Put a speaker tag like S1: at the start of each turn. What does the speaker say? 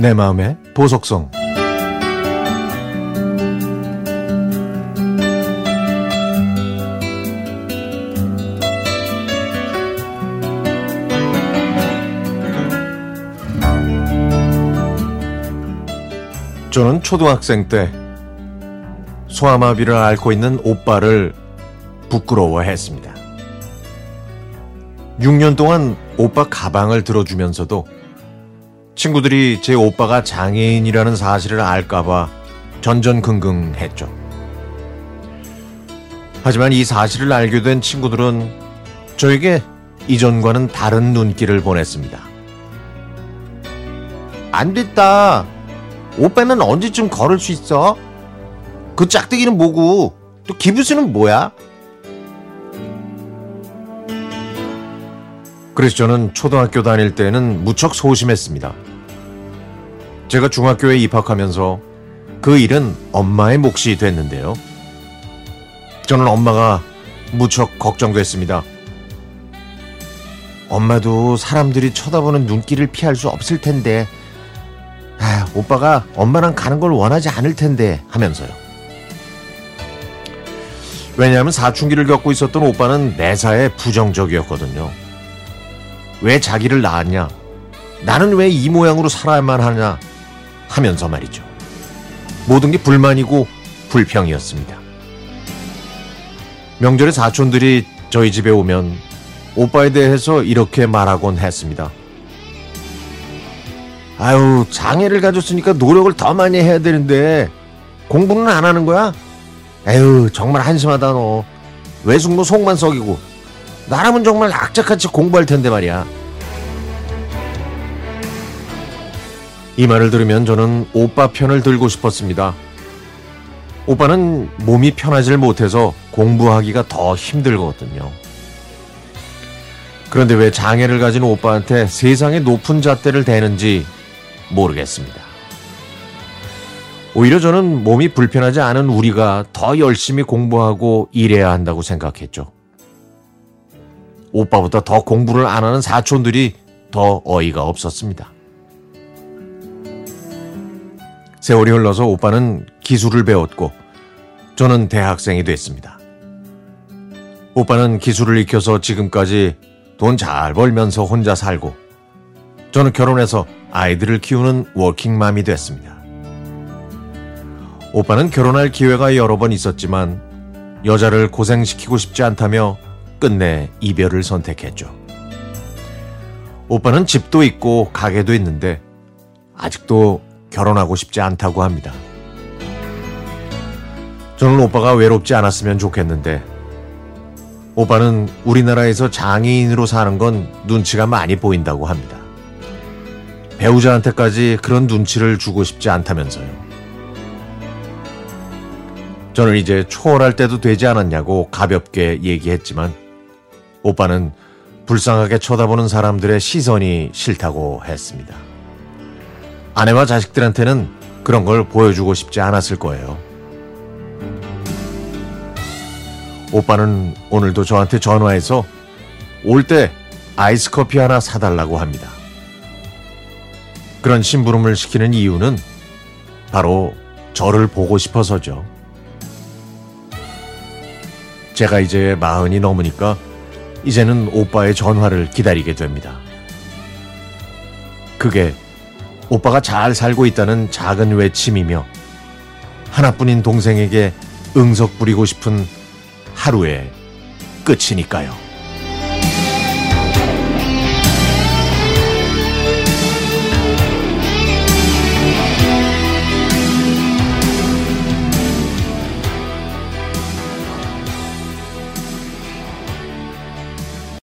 S1: 내 마음의 보석성 저는 초등학생 때 소아마비를 앓고 있는 오빠를 부끄러워했습니다. 6년 동안 오빠 가방을 들어주면서도 친구들이 제 오빠가 장애인이라는 사실을 알까봐 전전긍긍했죠. 하지만 이 사실을 알게 된 친구들은 저에게 이전과는 다른 눈길을 보냈습니다. 안 됐다. 오빠는 언제쯤 걸을 수 있어? 그 짝대기는 뭐고? 또 기부스는 뭐야? 그래서 저는 초등학교 다닐 때는 무척 소심했습니다. 제가 중학교에 입학하면서 그 일은 엄마의 몫이 됐는데요. 저는 엄마가 무척 걱정됐습니다. 엄마도 사람들이 쳐다보는 눈길을 피할 수 없을 텐데, 아, 오빠가 엄마랑 가는 걸 원하지 않을 텐데 하면서요. 왜냐하면 사춘기를 겪고 있었던 오빠는 매사에 부정적이었거든요. 왜 자기를 낳았냐? 나는 왜 이 모양으로 살아야만 하냐? 하면서 말이죠. 모든 게 불만이고 불평이었습니다. 명절에 사촌들이 저희 집에 오면 오빠에 대해서 이렇게 말하곤 했습니다. 아유, 장애를 가졌으니까 노력을 더 많이 해야 되는데 공부는 안 하는 거야? 에휴, 정말 한심하다 너. 외숙모 속만 썩이고 나라면 정말 악착같이 공부할 텐데 말이야. 이 말을 들으면 저는 오빠 편을 들고 싶었습니다. 오빠는 몸이 편하질 못해서 공부하기가 더 힘들거든요. 그런데 왜 장애를 가진 오빠한테 세상의 높은 잣대를 대는지 모르겠습니다. 오히려 저는 몸이 불편하지 않은 우리가 더 열심히 공부하고 일해야 한다고 생각했죠. 오빠보다 더 공부를 안 하는 사촌들이 더 어이가 없었습니다. 세월이 흘러서 오빠는 기술을 배웠고 저는 대학생이 됐습니다. 오빠는 기술을 익혀서 지금까지 돈 잘 벌면서 혼자 살고 저는 결혼해서 아이들을 키우는 워킹맘이 됐습니다. 오빠는 결혼할 기회가 여러 번 있었지만 여자를 고생시키고 싶지 않다며 끝내 이별을 선택했죠. 오빠는 집도 있고 가게도 있는데 아직도 결혼하고 싶지 않다고 합니다. 저는 오빠가 외롭지 않았으면 좋겠는데 오빠는 우리나라에서 장애인으로 사는 건 눈치가 많이 보인다고 합니다. 배우자한테까지 그런 눈치를 주고 싶지 않다면서요. 저는 이제 초월할 때도 되지 않았냐고 가볍게 얘기했지만 오빠는 불쌍하게 쳐다보는 사람들의 시선이 싫다고 했습니다. 아내와 자식들한테는 그런 걸 보여주고 싶지 않았을 거예요. 오빠는 오늘도 저한테 전화해서 올 때 아이스 커피 하나 사달라고 합니다. 그런 심부름을 시키는 이유는 바로 저를 보고 싶어서죠. 제가 이제 마흔이 넘으니까 이제는 오빠의 전화를 기다리게 됩니다. 그게 오빠가 잘 살고 있다는 작은 외침이며 하나뿐인 동생에게 응석 부리고 싶은 하루의 끝이니까요.